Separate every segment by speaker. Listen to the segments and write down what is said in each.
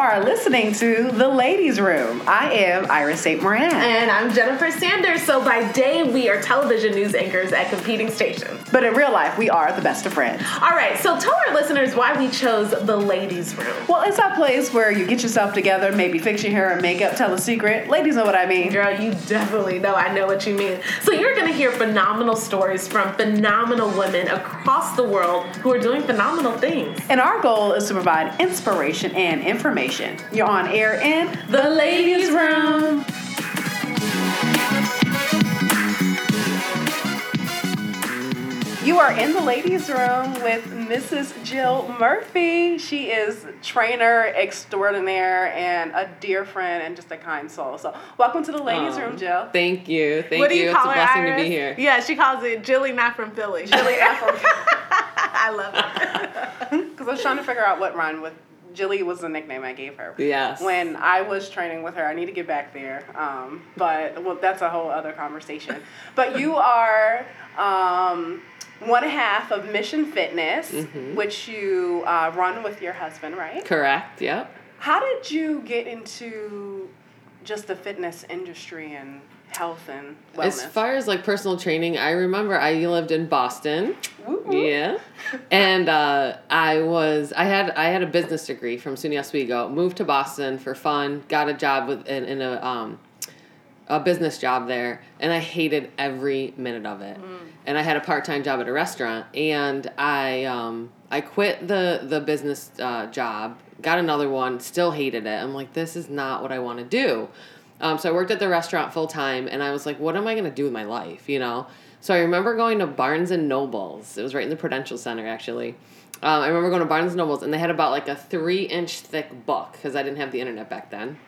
Speaker 1: are listening to The Ladies Room. I am Iris St. Moran.
Speaker 2: And I'm Jennifer Sanders. So by day, we are television news anchors at competing stations.
Speaker 1: But in real life, we are the best of friends.
Speaker 2: All right, so tell our listeners why we chose The Ladies Room.
Speaker 1: Well, it's that place where you get yourself together, maybe fix your hair and makeup, tell a secret. Ladies know what I mean.
Speaker 2: Girl, you definitely know I know what you mean. So you're going to hear phenomenal stories from phenomenal women across the world who are doing phenomenal things.
Speaker 1: And our goal is to provide inspiration and information. You're on air in
Speaker 2: The Ladies Room.
Speaker 1: You are in the ladies' room with Mrs. Jill Murphy. She is trainer extraordinaire and a dear friend and just a kind soul. So, welcome to the ladies'
Speaker 3: Aw.
Speaker 1: room, Jill.
Speaker 3: Thank you. Thank
Speaker 2: what do you,
Speaker 3: you.
Speaker 2: call
Speaker 3: it's a
Speaker 2: her,
Speaker 3: blessing
Speaker 2: Iris?
Speaker 3: to be here.
Speaker 2: Yeah, she calls it Jilly, not from Philly.
Speaker 1: Jilly Afro.
Speaker 2: I love it.
Speaker 1: Because I was trying to figure out what rhymed with Jilly was the nickname I gave her.
Speaker 3: Yes.
Speaker 1: When I was training with her, I need to get back there. Um, but well, that's a whole other conversation. But you are um, one half of Mission Fitness,
Speaker 3: Mhm.
Speaker 1: which you uh, run with your husband, right?
Speaker 3: Correct. Yep.
Speaker 1: How did you get into just the fitness industry and health and wellness?
Speaker 3: As far as like personal training, I remember I lived in Boston.
Speaker 1: Woo.
Speaker 3: Yeah. And uh, I was I had I had a business degree from SUNY Oswego. Moved to Boston for fun. Got a job with in, in a um, a business job there, and I hated every minute of it. And I had a part time job at a restaurant, and I um, I quit the the business uh, job, got another one, still hated it. I'm like, this is not what I want to do. Um, so I worked at the restaurant full time, and I was like, what am I gonna do with my life? You know. So I remember going to Barnes and Nobles. It was right in the Prudential Center, actually. Um, I remember going to Barnes and Nobles, and they had about like a three inch thick book because I didn't have the internet back then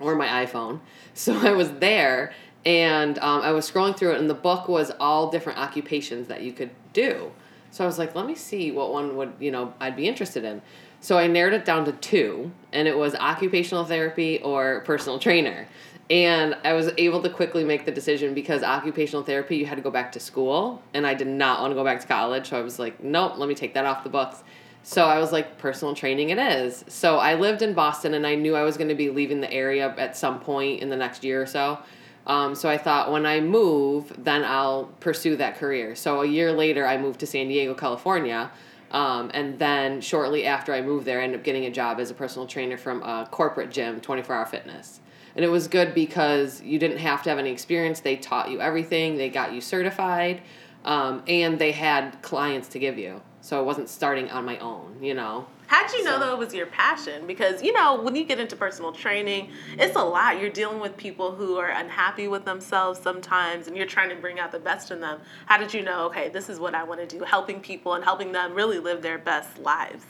Speaker 3: or my iPhone. So I was there and um, I was scrolling through it, and the book was all different occupations that you could do. So I was like, let me see what one would, you know, I'd be interested in. So I narrowed it down to two, and it was occupational therapy or personal trainer. And I was able to quickly make the decision because occupational therapy, you had to go back to school, and I did not want to go back to college. So I was like, nope, let me take that off the books. So I was like, personal training it is. So I lived in Boston and I knew I was going to be leaving the area at some point in the next year or so. Um, so I thought when I move, then I'll pursue that career. So a year later, I moved to San Diego, California. Um, and then shortly after I moved there, I ended up getting a job as a personal trainer from a corporate gym, 24 hour fitness. And it was good because you didn't have to have any experience. They taught you everything, they got you certified, um, and they had clients to give you. So I wasn't starting on my own, you know.
Speaker 2: How'd you know
Speaker 3: So-
Speaker 2: though it was your passion? Because you know when you get into personal training, it's a lot. You're dealing with people who are unhappy with themselves sometimes, and you're trying to bring out the best in them. How did you know? Okay, this is what I want to do. Helping people and helping them really live their best lives.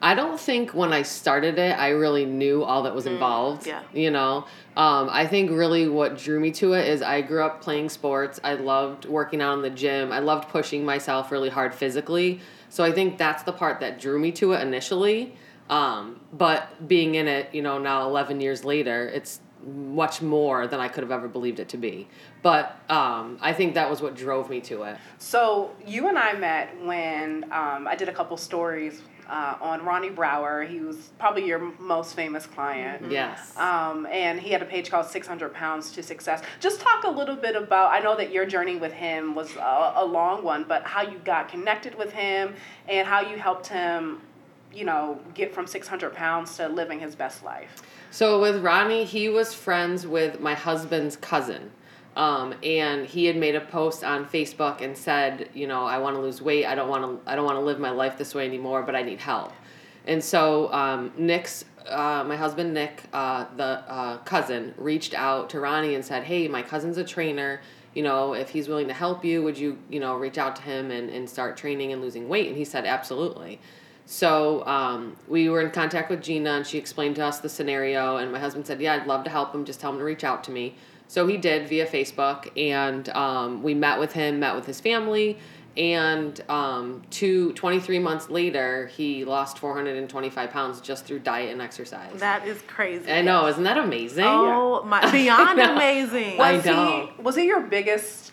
Speaker 3: I don't think when I started it, I really knew all that was involved.
Speaker 2: yeah.
Speaker 3: You know, um, I think really what drew me to it is I grew up playing sports. I loved working out in the gym. I loved pushing myself really hard physically. So I think that's the part that drew me to it initially. Um, but being in it, you know, now 11 years later, it's much more than I could have ever believed it to be. But um, I think that was what drove me to it.
Speaker 1: So you and I met when um, I did a couple stories uh, on Ronnie Brower. He was probably your most famous client.
Speaker 3: Yes.
Speaker 1: Um, and he had a page called 600 Pounds to Success. Just talk a little bit about, I know that your journey with him was a, a long one, but how you got connected with him and how you helped him, you know, get from 600 pounds to living his best life.
Speaker 3: So with Ronnie, he was friends with my husband's cousin. Um, and he had made a post on Facebook and said, you know, I want to lose weight. I don't want to. I don't want to live my life this way anymore. But I need help. And so um, Nick's, uh, my husband Nick, uh, the uh, cousin, reached out to Ronnie and said, hey, my cousin's a trainer. You know, if he's willing to help you, would you, you know, reach out to him and, and start training and losing weight? And he said, absolutely. So um, we were in contact with Gina, and she explained to us the scenario. And my husband said, "Yeah, I'd love to help him. Just tell him to reach out to me." So he did via Facebook, and um, we met with him, met with his family, and um, two, 23 months later, he lost 425 pounds just through diet and exercise.
Speaker 2: That is crazy.
Speaker 3: I know, isn't that amazing?
Speaker 2: Oh my! Beyond
Speaker 3: I know.
Speaker 2: amazing.
Speaker 3: I
Speaker 1: Was
Speaker 3: know.
Speaker 1: he was he your biggest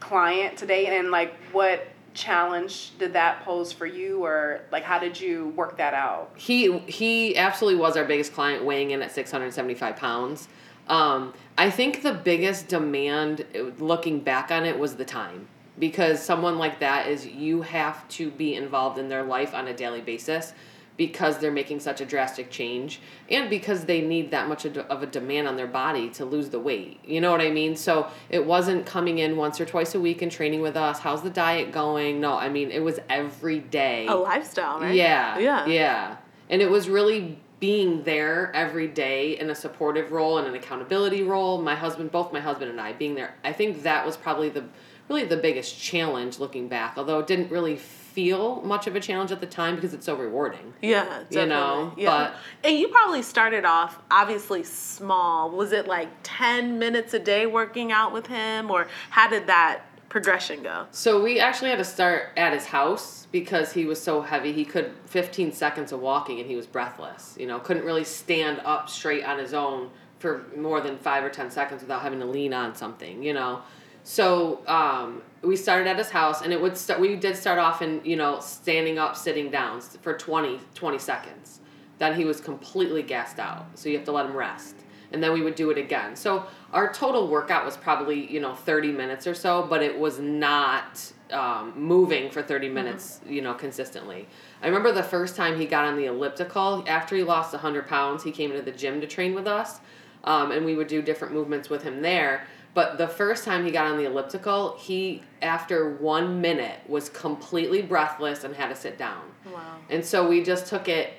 Speaker 1: client today and like what challenge did that pose for you or like how did you work that out
Speaker 3: he he absolutely was our biggest client weighing in at 675 pounds um, i think the biggest demand looking back on it was the time because someone like that is you have to be involved in their life on a daily basis because they're making such a drastic change and because they need that much of a demand on their body to lose the weight. You know what I mean? So it wasn't coming in once or twice a week and training with us. How's the diet going? No, I mean, it was every day.
Speaker 2: A lifestyle, right?
Speaker 3: Yeah. Yeah. Yeah. And it was really being there every day in a supportive role and an accountability role. My husband, both my husband and I being there. I think that was probably the really the biggest challenge looking back, although it didn't really feel much of a challenge at the time because it's so rewarding.
Speaker 2: Yeah, definitely.
Speaker 3: you know.
Speaker 2: Yeah. But and you probably started off obviously small. Was it like ten minutes a day working out with him, or how did that progression go?
Speaker 3: So we actually had to start at his house because he was so heavy. He could 15 seconds of walking and he was breathless. You know, couldn't really stand up straight on his own for more than five or 10 seconds without having to lean on something. You know. So um, we started at his house, and it would start. We did start off in you know standing up, sitting down for 20, 20 seconds. Then he was completely gassed out, so you have to let him rest, and then we would do it again. So our total workout was probably you know thirty minutes or so, but it was not um, moving for thirty mm-hmm. minutes mm-hmm. you know consistently. I remember the first time he got on the elliptical after he lost hundred pounds. He came into the gym to train with us, um, and we would do different movements with him there but the first time he got on the elliptical, he, after one minute, was completely breathless and had to sit down.
Speaker 2: Wow.
Speaker 3: And so we just took it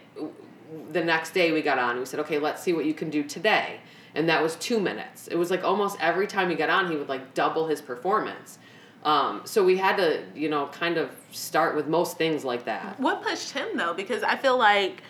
Speaker 3: the next day we got on. We said, okay, let's see what you can do today. And that was two minutes. It was like almost every time he got on, he would like double his performance. Um, so we had to, you know, kind of start with most things like that.
Speaker 2: What pushed him though? Because I feel like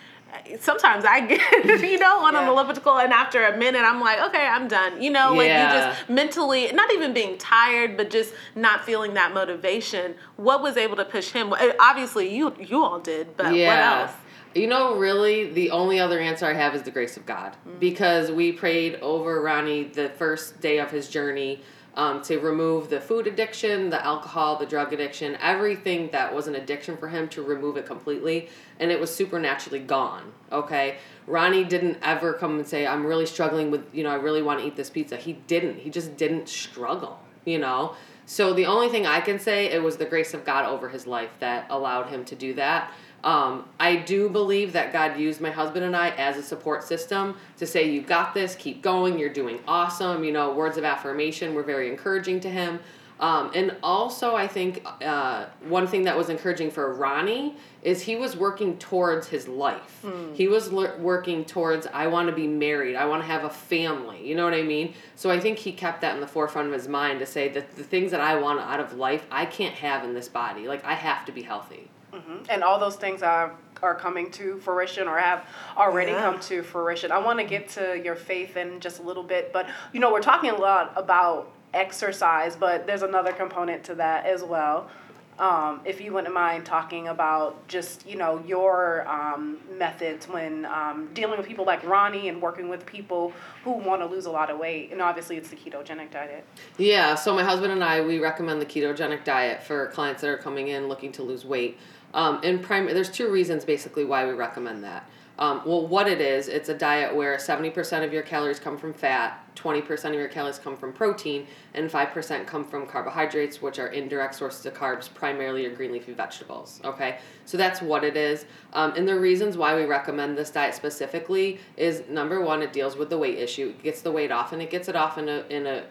Speaker 2: sometimes I get, you know, on yeah. an elliptical, and after a minute, I'm like, okay, I'm done. You know, like yeah. you just mentally, not even being tired, but just not feeling that motivation. What was able to push him? Obviously, you you all did, but yeah. what else?
Speaker 3: You know, really, the only other answer I have is the grace of God, mm-hmm. because we prayed over Ronnie the first day of his journey um, to remove the food addiction, the alcohol, the drug addiction, everything that was an addiction for him to remove it completely. And it was supernaturally gone. Okay. Ronnie didn't ever come and say, I'm really struggling with, you know, I really want to eat this pizza. He didn't. He just didn't struggle, you know? So the only thing I can say, it was the grace of God over his life that allowed him to do that. Um, I do believe that God used my husband and I as a support system to say, You got this, keep going, you're doing awesome. You know, words of affirmation were very encouraging to him. Um, and also, I think uh, one thing that was encouraging for Ronnie is he was working towards his life. Mm. He was l- working towards, I want to be married, I want to have a family. You know what I mean? So I think he kept that in the forefront of his mind to say that the things that I want out of life, I can't have in this body. Like, I have to be healthy.
Speaker 1: Mm-hmm. And all those things are are coming to fruition or have already yeah. come to fruition. I want to get to your faith in just a little bit, but you know, we're talking a lot about exercise, but there's another component to that as well. Um, if you wouldn't mind talking about just you know your um, methods when um, dealing with people like Ronnie and working with people who want to lose a lot of weight, and obviously it's the ketogenic diet.
Speaker 3: Yeah, so my husband and I we recommend the ketogenic diet for clients that are coming in looking to lose weight. Um, and prime, there's two reasons basically why we recommend that. Um, well, what it is, it's a diet where 70% of your calories come from fat, 20% of your calories come from protein, and 5% come from carbohydrates, which are indirect sources of carbs, primarily your green leafy vegetables. Okay, so that's what it is. Um, and the reasons why we recommend this diet specifically is number one, it deals with the weight issue, it gets the weight off, and it gets it off in a, in a,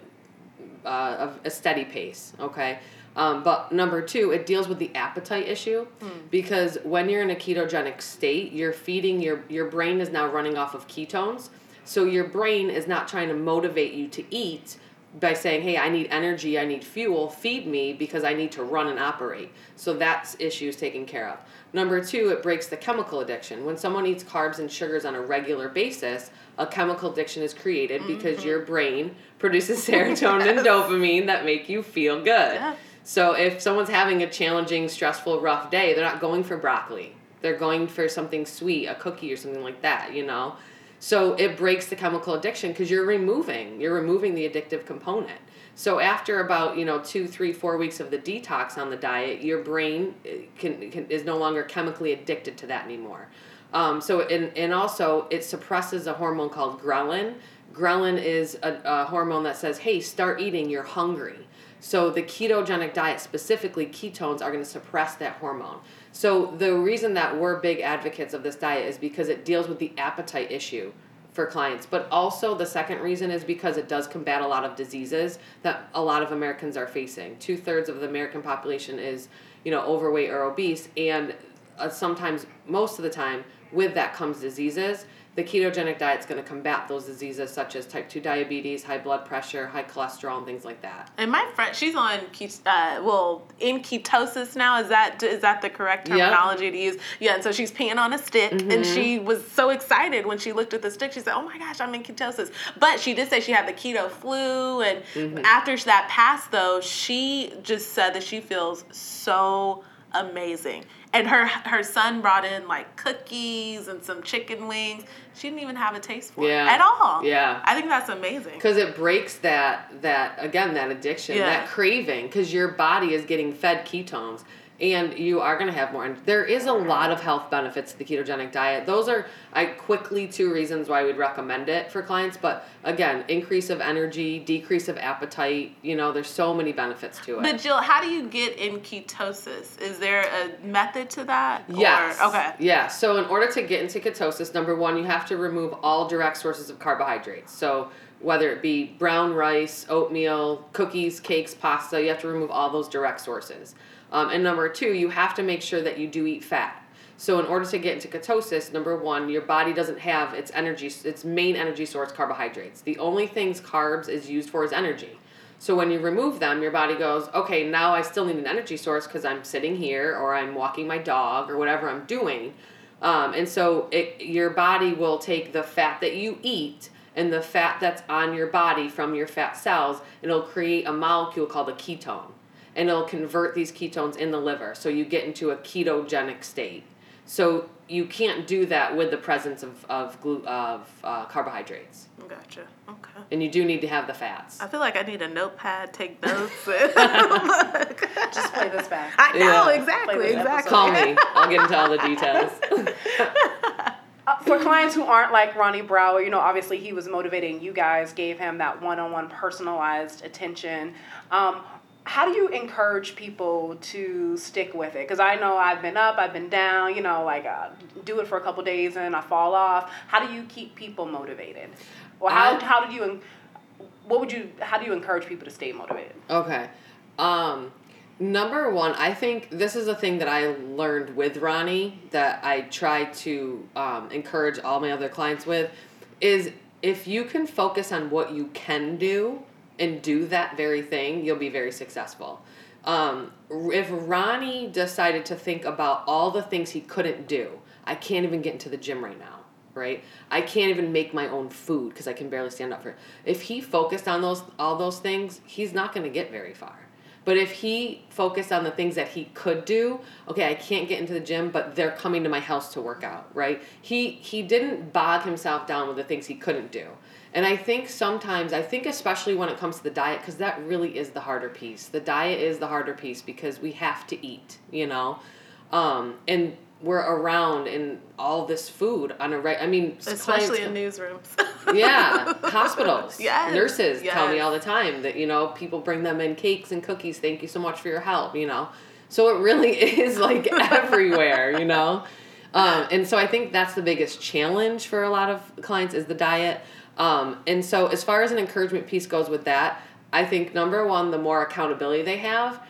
Speaker 3: uh, a steady pace. Okay. Um, but number two, it deals with the appetite issue mm. because when you're in a ketogenic state, you're feeding your your brain is now running off of ketones. So your brain is not trying to motivate you to eat by saying, "Hey, I need energy, I need fuel, feed me because I need to run and operate." So that's issues taken care of. Number 2, it breaks the chemical addiction. When someone eats carbs and sugars on a regular basis, a chemical addiction is created mm-hmm. because your brain produces serotonin yes. and dopamine that make you feel good. Yeah. So if someone's having a challenging, stressful, rough day, they're not going for broccoli. They're going for something sweet, a cookie or something like that, you know? So it breaks the chemical addiction because you're removing, you're removing the addictive component. So after about you know two, three, four weeks of the detox on the diet, your brain uh, can, can is no longer chemically addicted to that anymore. Um, so and and also it suppresses a hormone called ghrelin. Ghrelin is a, a hormone that says, "Hey, start eating. You're hungry." So the ketogenic diet, specifically ketones, are going to suppress that hormone. So the reason that we're big advocates of this diet is because it deals with the appetite issue for clients. But also the second reason is because it does combat a lot of diseases that a lot of Americans are facing. Two thirds of the American population is, you know, overweight or obese, and uh, sometimes, most of the time, with that comes diseases the ketogenic diet is going to combat those diseases such as type 2 diabetes, high blood pressure, high cholesterol, and things like that.
Speaker 2: And my friend, she's on uh, well in ketosis now. Is that is that the correct terminology yep. to use? Yeah. And so she's peeing on a stick, mm-hmm. and she was so excited when she looked at the stick. She said, "Oh my gosh, I'm in ketosis." But she did say she had the keto flu, and mm-hmm. after that passed, though, she just said that she feels so amazing. And her her son brought in like cookies and some chicken wings. She didn't even have a taste for yeah. it at all.
Speaker 3: Yeah,
Speaker 2: I think that's amazing
Speaker 3: because it breaks that that again that addiction, yeah. that craving, because your body is getting fed ketones and you are going to have more. And there is a lot of health benefits to the ketogenic diet. Those are I quickly two reasons why we'd recommend it for clients. But again, increase of energy, decrease of appetite. You know, there's so many benefits to it.
Speaker 2: But Jill, how do you get in ketosis? Is there a method to that?
Speaker 3: Yes.
Speaker 2: Or, okay.
Speaker 3: Yeah. So in order to get into ketosis, number one, you have to remove all direct sources of carbohydrates. So whether it be brown rice, oatmeal, cookies, cakes, pasta, you have to remove all those direct sources. Um, and number two, you have to make sure that you do eat fat. So in order to get into ketosis, number one, your body doesn't have its energy, its main energy source, carbohydrates. The only things carbs is used for is energy. So when you remove them, your body goes, okay, now I still need an energy source because I'm sitting here or I'm walking my dog or whatever I'm doing. Um, and so it, your body will take the fat that you eat and the fat that's on your body from your fat cells, and it'll create a molecule called a ketone and it'll convert these ketones in the liver. So you get into a ketogenic state. So you can't do that with the presence of of, glu- of uh, carbohydrates.
Speaker 2: Gotcha. Okay.
Speaker 3: And you do need to have the fats.
Speaker 2: I feel like I need a notepad, take notes.
Speaker 1: Just play this back.
Speaker 2: I know yeah. exactly. Exactly.
Speaker 3: Call me. I'll get into all the details.
Speaker 1: Uh, for clients who aren't like Ronnie Brower, you know, obviously he was motivating you guys, gave him that one-on-one personalized attention. Um, how do you encourage people to stick with it? Because I know I've been up, I've been down, you know, like uh, do it for a couple days and I fall off. How do you keep people motivated? Or how, I, how do you, what would you, how do you encourage people to stay motivated?
Speaker 3: Okay. Um, number one, I think this is a thing that I learned with Ronnie that I try to um, encourage all my other clients with is if you can focus on what you can do and do that very thing, you'll be very successful. Um, if Ronnie decided to think about all the things he couldn't do, I can't even get into the gym right now, right? I can't even make my own food because I can barely stand up for it. If he focused on those all those things, he's not going to get very far. But if he focused on the things that he could do, okay, I can't get into the gym, but they're coming to my house to work out, right? He he didn't bog himself down with the things he couldn't do. And I think sometimes, I think especially when it comes to the diet, because that really is the harder piece. The diet is the harder piece because we have to eat, you know? Um, and we're around in all this food on a right. I mean,
Speaker 2: especially in newsrooms.
Speaker 3: yeah, hospitals.
Speaker 2: Yes.
Speaker 3: Nurses
Speaker 2: yes.
Speaker 3: tell me all the time that you know people bring them in cakes and cookies. Thank you so much for your help. You know, so it really is like everywhere. You know, um, and so I think that's the biggest challenge for a lot of clients is the diet. Um, and so, as far as an encouragement piece goes with that, I think number one, the more accountability they have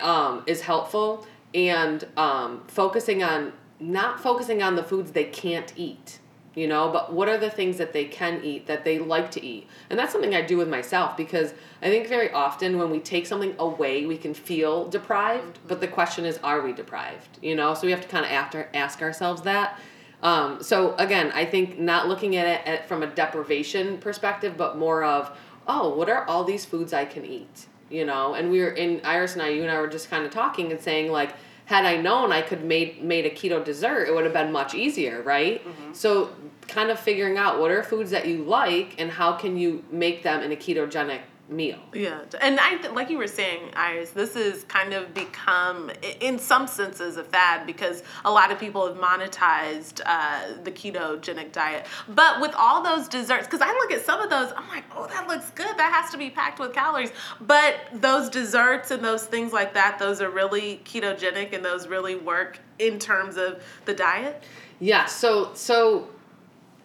Speaker 3: um, is helpful, and um, focusing on not focusing on the foods they can't eat, you know, but what are the things that they can eat that they like to eat, and that's something I do with myself because I think very often when we take something away, we can feel deprived, but the question is, are we deprived? You know, so we have to kind of after ask ourselves that um, so again, I think not looking at it at, from a deprivation perspective, but more of, oh, what are all these foods I can eat? You know, and we were in Iris and I, you and I were just kind of talking and saying like, had I known I could made made a keto dessert, it would have been much easier, right? Mm-hmm. So kind of figuring out what are foods that you like and how can you make them in a ketogenic meal.
Speaker 2: Yeah, and I th- like you were saying, Iris. This has kind of become, in some senses, a fad because a lot of people have monetized uh, the ketogenic diet. But with all those desserts, because I look at some of those, I'm like, oh, that looks good. That has to be packed with calories. But those desserts and those things like that, those are really ketogenic, and those really work in terms of the diet.
Speaker 3: Yeah. So so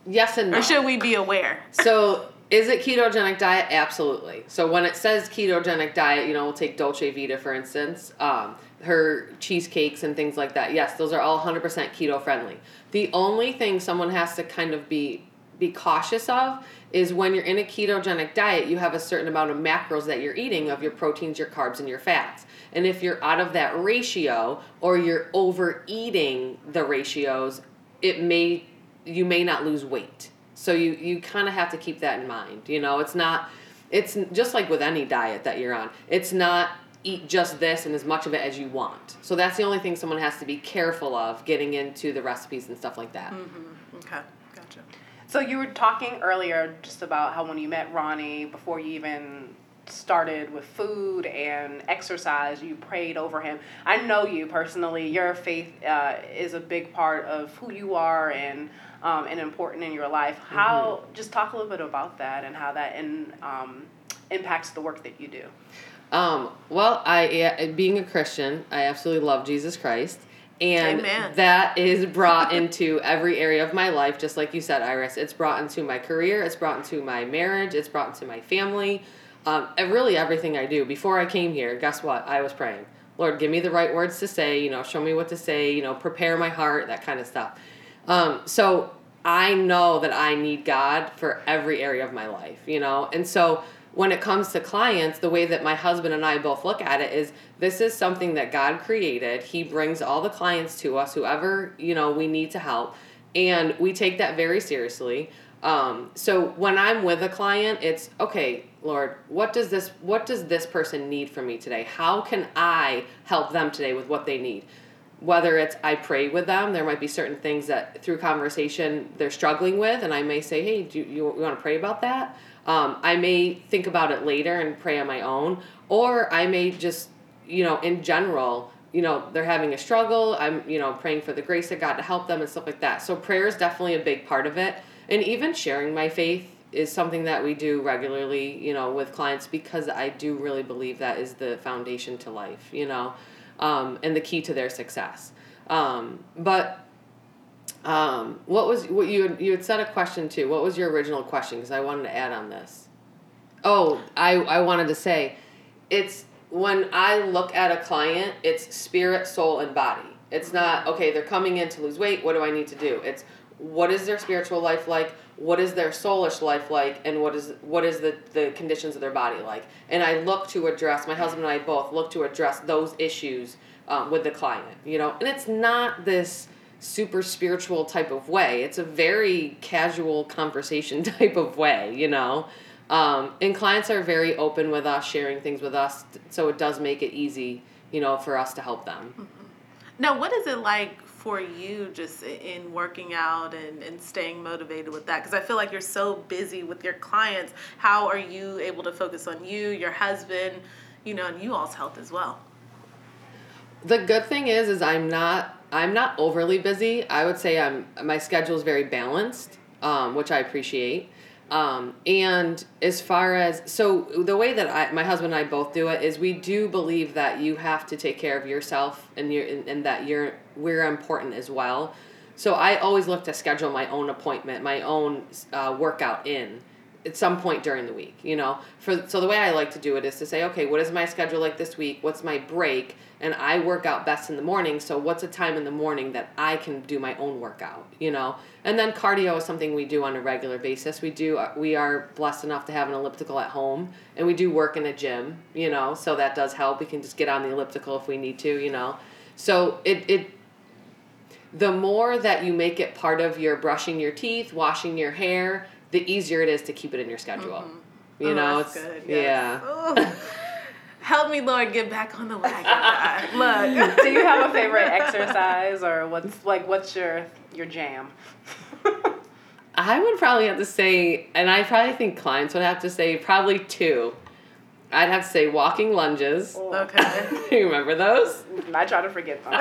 Speaker 3: yes and no.
Speaker 2: Or should we be aware?
Speaker 3: so is it ketogenic diet? Absolutely. So when it says ketogenic diet, you know, we'll take Dolce Vita for instance, um, her cheesecakes and things like that. Yes, those are all 100% keto friendly. The only thing someone has to kind of be be cautious of is when you're in a ketogenic diet, you have a certain amount of macros that you're eating of your proteins, your carbs, and your fats. And if you're out of that ratio or you're overeating the ratios, it may you may not lose weight. So you you kind of have to keep that in mind. You know, it's not it's just like with any diet that you're on. It's not eat just this and as much of it as you want. So that's the only thing someone has to be careful of getting into the recipes and stuff like that.
Speaker 2: Okay, gotcha.
Speaker 1: So you were talking earlier just about how when you met Ronnie, before you even started with food and exercise, you prayed over him. I know you personally. Your faith uh, is a big part of who you are and um, and important in your life. How? Just talk a little bit about that and how that in, um, impacts the work that you do.
Speaker 3: Um, well, I being a Christian, I absolutely love Jesus Christ. And
Speaker 2: Amen.
Speaker 3: that is brought into every area of my life, just like you said, Iris. It's brought into my career, it's brought into my marriage, it's brought into my family, um, and really everything I do. Before I came here, guess what? I was praying. Lord, give me the right words to say, you know, show me what to say, you know, prepare my heart, that kind of stuff. Um, so I know that I need God for every area of my life, you know? And so when it comes to clients, the way that my husband and I both look at it is this is something that God created. He brings all the clients to us, whoever, you know, we need to help. And we take that very seriously. Um, so when I'm with a client, it's okay, Lord, what does this what does this person need from me today? How can I help them today with what they need? Whether it's I pray with them, there might be certain things that through conversation they're struggling with, and I may say, Hey, do you, you want to pray about that? Um, I may think about it later and pray on my own, or I may just, you know, in general, you know, they're having a struggle. I'm, you know, praying for the grace of God to help them and stuff like that. So prayer is definitely a big part of it. And even sharing my faith is something that we do regularly, you know, with clients because I do really believe that is the foundation to life, you know, um, and the key to their success. Um, but um, what was what you had, you had said a question too? What was your original question? Because I wanted to add on this. Oh, I I wanted to say, it's when I look at a client, it's spirit, soul, and body. It's not okay. They're coming in to lose weight. What do I need to do? It's what is their spiritual life like? What is their soulish life like? And what is what is the the conditions of their body like? And I look to address. My husband and I both look to address those issues um, with the client. You know, and it's not this super spiritual type of way. It's a very casual conversation type of way, you know. Um, and clients are very open with us, sharing things with us, so it does make it easy, you know, for us to help them.
Speaker 2: Now, what is it like for you just in working out and, and staying motivated with that? Because I feel like you're so busy with your clients. How are you able to focus on you, your husband, you know, and you all's health as well?
Speaker 3: The good thing is, is I'm not I'm not overly busy. I would say I'm my schedule is very balanced, um, which I appreciate. Um, and as far as so the way that I my husband and I both do it is we do believe that you have to take care of yourself and you and, and that you're we're important as well. So I always look to schedule my own appointment, my own uh, workout in at some point during the week you know? For so the way i like to do it is to say okay what is my schedule like this week? What's my break? And i work out best in the morning so what's a time in the morning that i can do my own workout you know? And then cardio is something we do on a regular basis. We do uh, we are blessed enough to have an elliptical at home and we do work in a gym you know? So that does help. We can just get on the elliptical if we need to you know? So it, it the more that you make it part of your brushing your teeth washing your hair the easier it is to keep it in your schedule. Mm-hmm. You
Speaker 2: Oh,
Speaker 3: know,
Speaker 2: that's
Speaker 3: it's
Speaker 2: good, yes.
Speaker 3: yeah.
Speaker 2: Help me, Lord, get back on the wagon. Look.
Speaker 1: Do you have a favorite exercise or what's like what's your your jam?
Speaker 3: I would probably have to say, and I probably think clients would have to say probably two. I'd have to say walking lunges.
Speaker 1: Oh,
Speaker 2: Okay.
Speaker 3: you remember those?
Speaker 1: I try to forget them.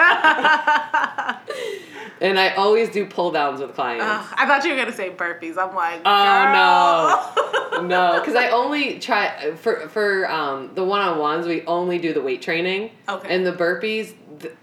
Speaker 3: And I always do pull downs with clients.
Speaker 2: Ugh, I thought you were gonna say burpees. I'm like,
Speaker 3: Oh,
Speaker 2: girl.
Speaker 3: no, because I only try for for um, the one on ones. We only do the weight training.
Speaker 2: Okay.
Speaker 3: And the burpees,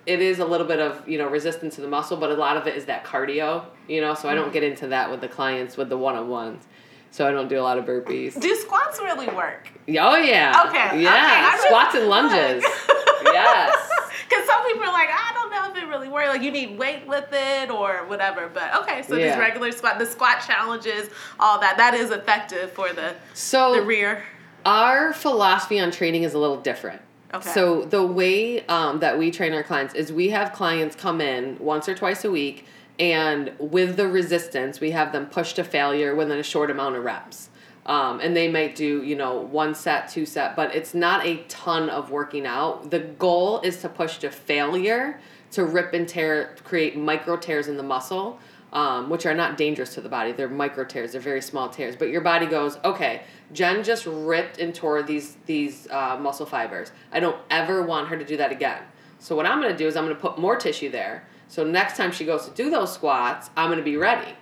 Speaker 3: it is a little bit of you know resistance to the muscle, but a lot of it is that cardio. You know, so I
Speaker 2: Mm-hmm.
Speaker 3: don't get into that with the clients with the one on ones. So I don't do a lot of burpees.
Speaker 2: Do squats really work?
Speaker 3: Oh yeah.
Speaker 2: Okay,
Speaker 3: Yeah.
Speaker 2: okay,
Speaker 3: Squats and lunges. yes.
Speaker 2: Because some people are like, I don't know if it really works. Like you need weight with it or whatever. But okay, so
Speaker 3: Yeah.
Speaker 2: these regular squat, the squat challenges, all that, that is effective for the
Speaker 3: So
Speaker 2: the rear.
Speaker 3: Our philosophy on training is a little different.
Speaker 2: Okay.
Speaker 3: So the way um, that we train our clients is we have clients come in once or twice a week, and with the resistance, we have them push to failure within a short amount of reps. Um, and they might do you know one set, two set, but it's not a ton of working out. The goal is to push to failure to rip and tear, create micro tears in the muscle um, which are not dangerous to the body. They're micro tears. They're very small tears. But your body goes, okay, Jen just ripped and tore these these uh, muscle fibers. I don't ever want her to do that again. So what I'm going to do is I'm going to put more tissue there. So next time she goes to do those squats, I'm going to be ready.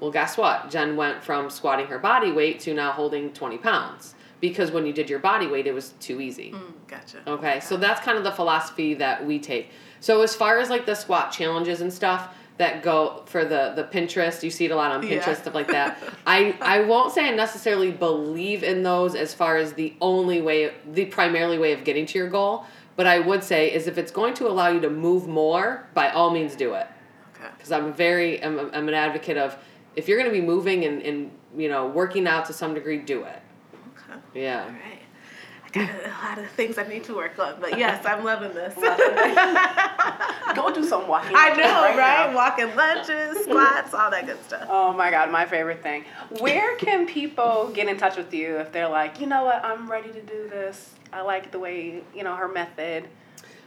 Speaker 3: Well, guess what? Jen went from squatting her body weight to now holding 20 pounds because when you did your body weight, it was too easy.
Speaker 2: Mm, gotcha.
Speaker 3: Okay, so that's kind of the philosophy that we take. So as far as like the squat challenges and stuff that go for the the Pinterest, you see it a lot on Pinterest
Speaker 2: Yeah.
Speaker 3: stuff like that. I I won't say I necessarily believe in those as far as the only way, the primarily way of getting to your goal. But I would say is if it's going to allow you to move more, by all means do it.
Speaker 2: Okay.
Speaker 3: Because I'm very I'm, I'm an advocate of if you're going to be moving and, and you know working out to some degree, do it.
Speaker 2: Okay.
Speaker 3: Yeah.
Speaker 2: All right. I got a lot of things I need to work on, but yes, I'm loving this.
Speaker 1: Go do some walking.
Speaker 2: I know,
Speaker 1: right
Speaker 2: right? Walking lunges, squats, all that good stuff.
Speaker 1: Oh my god, my favorite thing. Where can people get in touch with you if they're like, you know what, I'm ready to do this. I like the way, you know, her method.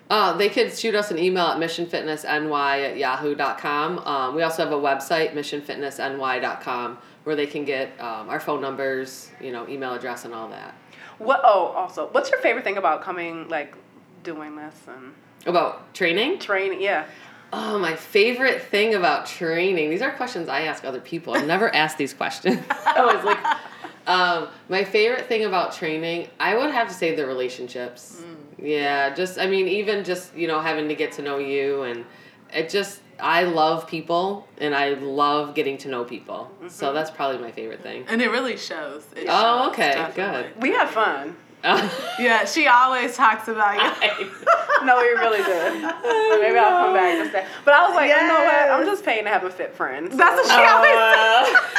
Speaker 3: Uh, they could shoot us an email at missionfitnessny at yahoo.com. Um, we also have a website, missionfitnessny.com, where they can get um, our phone numbers, you know, email address, and all that.
Speaker 1: What oh, also, what's your favorite thing about coming like doing this and
Speaker 3: About training?
Speaker 1: training? Yeah.
Speaker 3: Oh, my favorite thing about training. These are questions I ask other people. I've never asked these questions. I was like, um, my favorite thing about training, I would have to say the relationships. Yeah, just I mean, even just you know having to get to know you, and it just I love people, and I love getting to know people. So mm-hmm. that's probably my favorite thing.
Speaker 2: And it really shows. It
Speaker 3: Oh,
Speaker 2: shows,
Speaker 3: okay,
Speaker 2: definitely.
Speaker 1: We have fun.
Speaker 2: Yeah, she always talks about you.
Speaker 1: No, we really did. Maybe I'll come back just that. But I was like, you know what? I'm just paying to have a fit friend.
Speaker 2: That's what she oh. always says.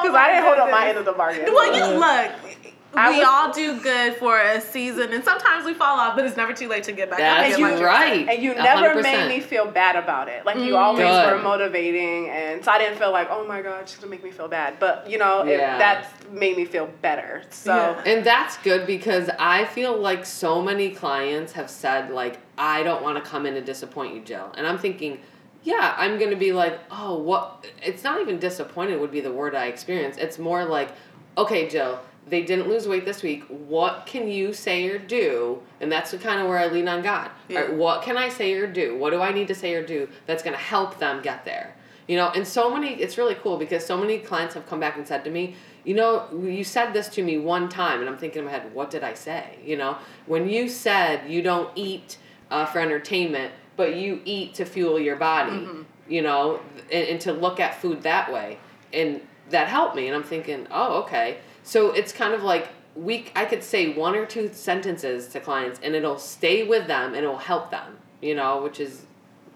Speaker 1: Because I didn't hold up my end of the bargain.
Speaker 2: Well, you look.
Speaker 1: I
Speaker 2: we
Speaker 1: was-
Speaker 2: all do good for a season, and sometimes we fall off, but it's never too late to get back. up
Speaker 3: That's
Speaker 2: and get
Speaker 3: right.
Speaker 1: And you never
Speaker 3: hundred
Speaker 1: made me feel bad about it. Like you
Speaker 2: Mm.
Speaker 1: always
Speaker 3: Good.
Speaker 1: were motivating, and so I didn't feel like, oh my god, she's gonna make me feel bad. But you know, it,
Speaker 3: Yeah.
Speaker 1: that's made me feel better. So
Speaker 2: Yeah.
Speaker 3: And that's good because I feel like so many clients have said like I don't want to come in and disappoint you, Jill. And I'm thinking, yeah, I'm going to be like, "Oh, what it's not even disappointed would be the word I experience. It's more like, okay, Jill, they didn't lose weight this week. What can you say or do? And that's the kind of where I lean on God.
Speaker 2: Yeah.
Speaker 3: Right, what can I say or do? What do I need to say or do that's going to help them get there? You know, and so many, it's really cool because so many clients have come back and said to me, you know, you said this to me one time, and I'm thinking in my head, what did I say? You know, when you said you don't eat uh, for entertainment, but you eat to fuel your body, you know, and, and to look at food that way. And that helped me, and I'm thinking, oh, okay. So it's kind of like, we, I could say one or two sentences to clients, and it'll stay with them, and it'll help them, you know, which is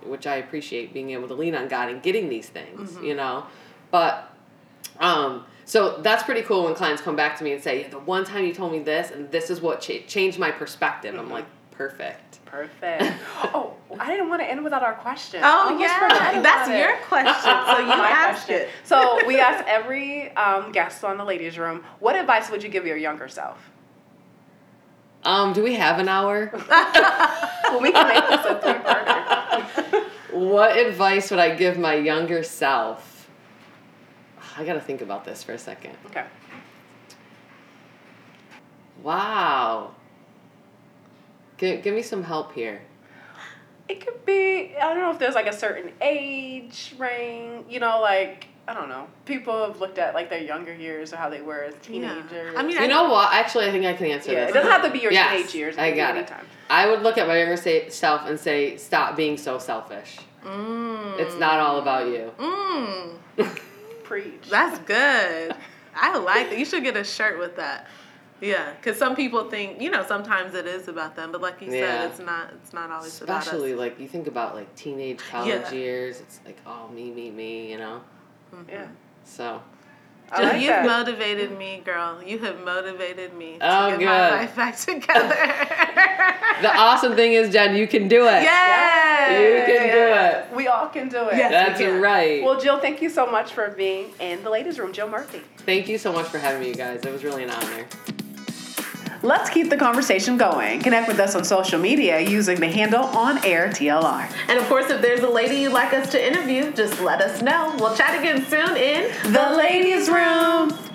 Speaker 3: which I appreciate being able to lean on God and getting these things, you know. But um so that's pretty cool when clients come back to me and say, "The one time you told me this and this is what cha- changed my perspective." I'm like, "Perfect."
Speaker 1: Perfect. oh, I didn't want to end without our question.
Speaker 2: Oh yeah, that's
Speaker 1: about it.
Speaker 2: your question. So you
Speaker 1: My
Speaker 2: ask
Speaker 1: question.
Speaker 2: it.
Speaker 1: So we asked every um, guest on the ladies' room, what advice would you give your younger self?
Speaker 3: Um, do we have an hour?
Speaker 1: Well, we can make this a three-parter.
Speaker 3: what advice would I give my younger self? I got to think about this for a second.
Speaker 1: Okay.
Speaker 3: Wow. Give, give me some help here.
Speaker 1: It could be. I don't know if there's like a certain age range. You know, like I don't know. People have looked at like their younger years or how they were as
Speaker 2: Yeah.
Speaker 1: teenagers.
Speaker 2: I mean,
Speaker 3: You know what? Actually, I think I can answer
Speaker 1: yeah,
Speaker 3: this.
Speaker 1: it doesn't have to be your
Speaker 3: Yes,
Speaker 1: teenage years. It
Speaker 3: I got it.
Speaker 1: anytime.
Speaker 3: I would look at my younger sa- self and say, "Stop being so selfish.
Speaker 2: Mm.
Speaker 3: It's not all about you."
Speaker 2: Mm.
Speaker 1: Preach.
Speaker 2: That's good. I like that. You should get a shirt with that. Yeah, because some people think you know sometimes it is about them, but like you
Speaker 3: Yeah.
Speaker 2: said, it's not. It's not always
Speaker 3: Especially
Speaker 2: about us.
Speaker 3: like you think about like teenage college
Speaker 2: Yeah.
Speaker 3: years. It's like, oh, me, me, me. You know. Mm-hmm.
Speaker 1: yeah.
Speaker 3: So
Speaker 1: I
Speaker 2: Jill,
Speaker 1: like
Speaker 2: you've
Speaker 1: that.
Speaker 2: motivated me, girl. You have motivated me to
Speaker 3: Oh,
Speaker 2: get
Speaker 3: good.
Speaker 2: my life back together.
Speaker 3: the awesome thing is, Jen, you can do it.
Speaker 2: Yay!
Speaker 3: You can do it.
Speaker 1: We all can do it.
Speaker 2: Yes.
Speaker 3: That's
Speaker 2: we can.
Speaker 3: right.
Speaker 1: Well, Jill, thank you so much for being in the ladies' room. Jill Murphy.
Speaker 3: Thank you so much for having me, you guys. It was really an honor.
Speaker 1: Let's keep the conversation going. Connect with us on social media using the handle on air TLR.
Speaker 2: And of course, if there's a lady you'd like us to interview, just let us know. We'll chat again soon in
Speaker 1: The ladies' room.